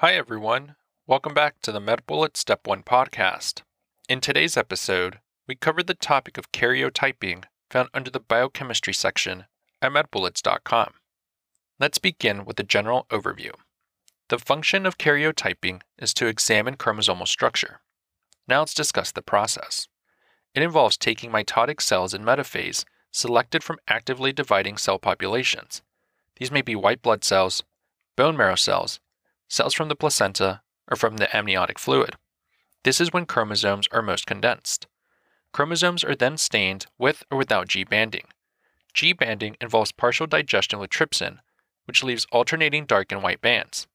Hi, everyone. Welcome back to the MedBullet Step 1 podcast. In today's episode, we covered the topic of karyotyping found under the biochemistry section at medbullets.com. Let's begin with a general overview. The function of karyotyping is to examine chromosomal structure. Now let's discuss the process. It involves taking mitotic cells in metaphase selected from actively dividing cell populations. These may be white blood cells, bone marrow cells, cells from the placenta, or from the amniotic fluid. This is when chromosomes are most condensed. Chromosomes are then stained with or without G banding. G banding involves partial digestion with trypsin, which leaves alternating dark and white bands.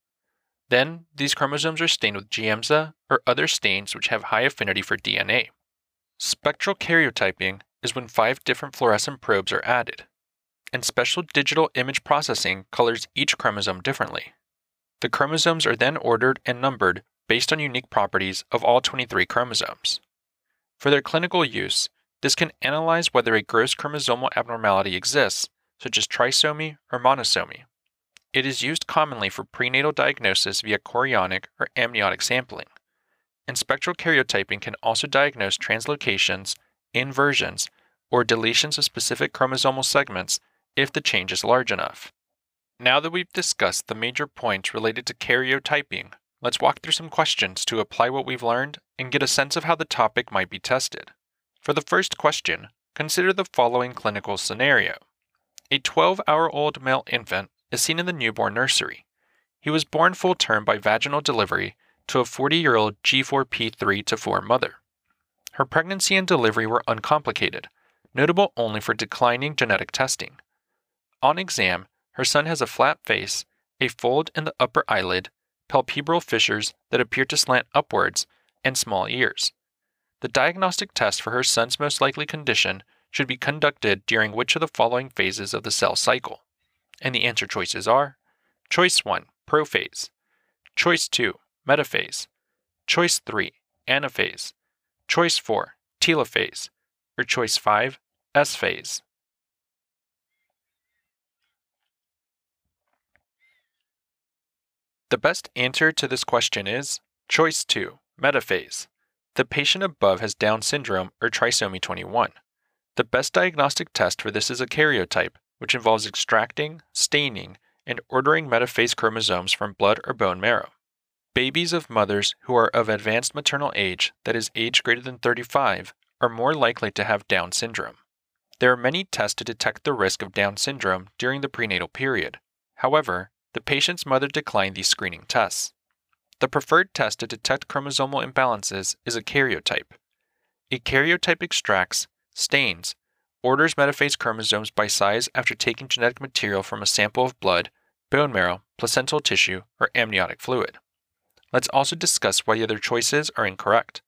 Then, these chromosomes are stained with Giemsa or other stains which have high affinity for DNA. Spectral karyotyping is when five different fluorescent probes are added, and special digital image processing colors each chromosome differently. The chromosomes are then ordered and numbered based on unique properties of all 23 chromosomes. For their clinical use, this can analyze whether a gross chromosomal abnormality exists, such as trisomy or monosomy. It is used commonly for prenatal diagnosis via chorionic or amniotic sampling. And spectral karyotyping can also diagnose translocations, inversions, or deletions of specific chromosomal segments if the change is large enough. Now that we've discussed the major points related to karyotyping, let's walk through some questions to apply what we've learned and get a sense of how the topic might be tested. For the first question, consider the following clinical scenario. A 12 hour old male infant is seen in the newborn nursery. He was born full term by vaginal delivery to a 40 year old G4P3 to 4 mother. Her pregnancy and delivery were uncomplicated, notable only for declining genetic testing. On exam, her son has a flat face, a fold in the upper eyelid, palpebral fissures that appear to slant upwards, and small ears. The diagnostic test for her son's most likely condition should be conducted during which of the following phases of the cell cycle? And the answer choices are Choice 1, prophase. Choice 2, metaphase. Choice 3, anaphase. Choice 4, telophase. Or choice 5, S phase. The best answer to this question is choice 2, metaphase. The patient above has Down syndrome or trisomy 21. The best diagnostic test for this is a karyotype, which involves extracting, staining, and ordering metaphase chromosomes from blood or bone marrow. Babies of mothers who are of advanced maternal age, that is, age greater than 35, are more likely to have Down syndrome. There are many tests to detect the risk of Down syndrome during the prenatal period. However, the patient's mother declined these screening tests. The preferred test to detect chromosomal imbalances is a karyotype. A karyotype extracts, stains, orders metaphase chromosomes by size after taking genetic material from a sample of blood, bone marrow, placental tissue, or amniotic fluid. Let's also discuss why the other choices are incorrect.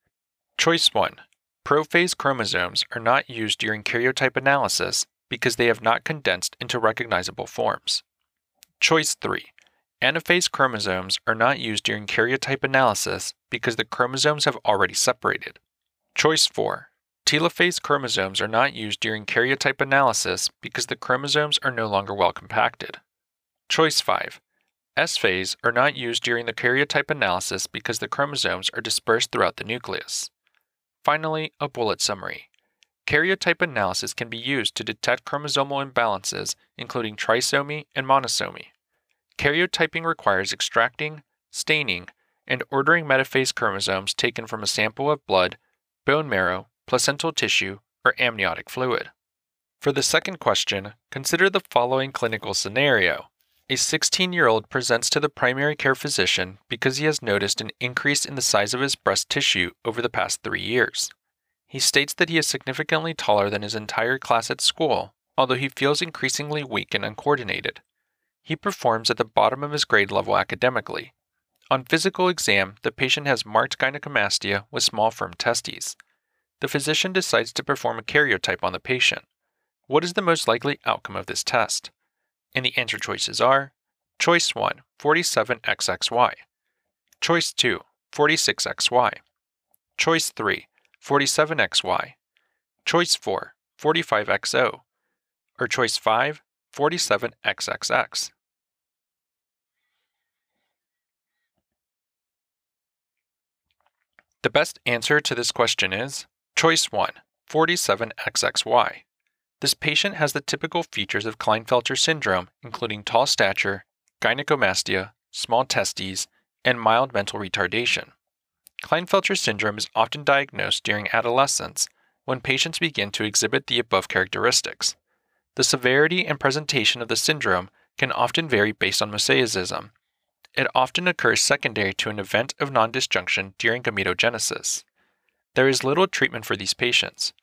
Choice 1 Prophase chromosomes are not used during karyotype analysis because they have not condensed into recognizable forms. Choice 3 Anaphase chromosomes are not used during karyotype analysis because the chromosomes have already separated. Choice 4 Telophase chromosomes are not used during karyotype analysis because the chromosomes are no longer well compacted. Choice 5. S phase are not used during the karyotype analysis because the chromosomes are dispersed throughout the nucleus. Finally, a bullet summary. Karyotype analysis can be used to detect chromosomal imbalances, including trisomy and monosomy. Karyotyping requires extracting, staining, and ordering metaphase chromosomes taken from a sample of blood, bone marrow, placental tissue, or amniotic fluid. For the second question, consider the following clinical scenario. A 16 year old presents to the primary care physician because he has noticed an increase in the size of his breast tissue over the past three years. He states that he is significantly taller than his entire class at school, although he feels increasingly weak and uncoordinated. He performs at the bottom of his grade level academically. On physical exam, the patient has marked gynecomastia with small firm testes the physician decides to perform a karyotype on the patient. What is the most likely outcome of this test? And the answer choices are Choice 1, 47XXY. Choice 2, 46XY. Choice 3, 47XY. Choice 4, 45XO. Or choice 5, 47XXX. The best answer to this question is choice 1, 47XXY. This patient has the typical features of Klinefelter syndrome, including tall stature, gynecomastia, small testes, and mild mental retardation. Klinefelter syndrome is often diagnosed during adolescence when patients begin to exhibit the above characteristics. The severity and presentation of the syndrome can often vary based on mosaicism. It often occurs secondary to an event of non-disjunction during gametogenesis. There is little treatment for these patients.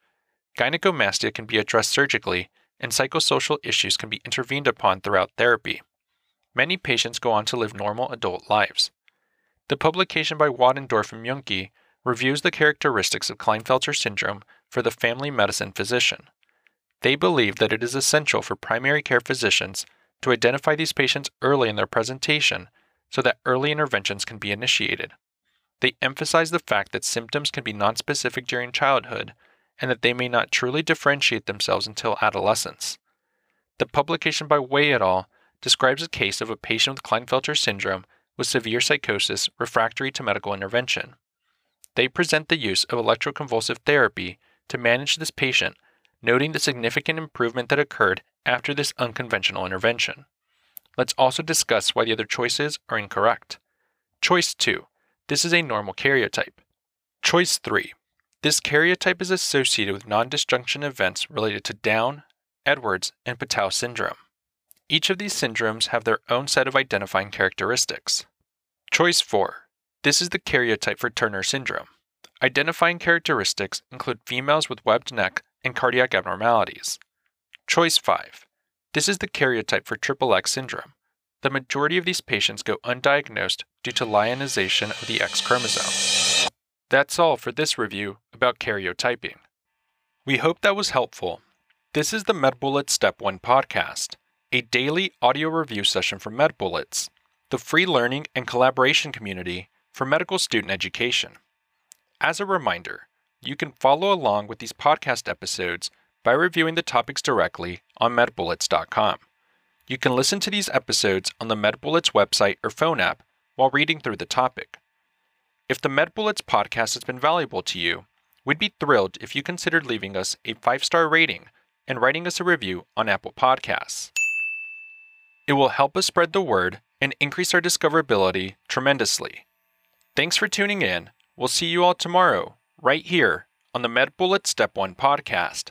Gynecomastia can be addressed surgically, and psychosocial issues can be intervened upon throughout therapy. Many patients go on to live normal adult lives. The publication by Wattendorf and Muenke reviews the characteristics of Klinefelter syndrome for the family medicine physician. They believe that it is essential for primary care physicians to identify these patients early in their presentation so that early interventions can be initiated. They emphasize the fact that symptoms can be nonspecific during childhood and that they may not truly differentiate themselves until adolescence. The publication by Wei et al. describes a case of a patient with Klinefelter syndrome with severe psychosis refractory to medical intervention. They present the use of electroconvulsive therapy to manage this patient, noting the significant improvement that occurred after this unconventional intervention. Let's also discuss why the other choices are incorrect. Choice 2. This is a normal karyotype. Choice 3. This karyotype is associated with non-disjunction events related to Down, Edwards, and Patau syndrome. Each of these syndromes have their own set of identifying characteristics. Choice 4. This is the karyotype for Turner syndrome. Identifying characteristics include females with webbed neck and cardiac abnormalities. Choice 5. This is the karyotype for triple X syndrome. The majority of these patients go undiagnosed due to lyonization of the X chromosome. That's all for this review about karyotyping. We hope that was helpful. This is the MedBullets Step 1 podcast, a daily audio review session from MedBullets, the free learning and collaboration community for medical student education. As a reminder, you can follow along with these podcast episodes by reviewing the topics directly on medbullets.com. You can listen to these episodes on the MedBullets website or phone app while reading through the topic. If the MedBullets podcast has been valuable to you, we'd be thrilled if you considered leaving us a five star rating and writing us a review on Apple Podcasts. It will help us spread the word and increase our discoverability tremendously. Thanks for tuning in. We'll see you all tomorrow, right here on the MedBullet Step 1 podcast.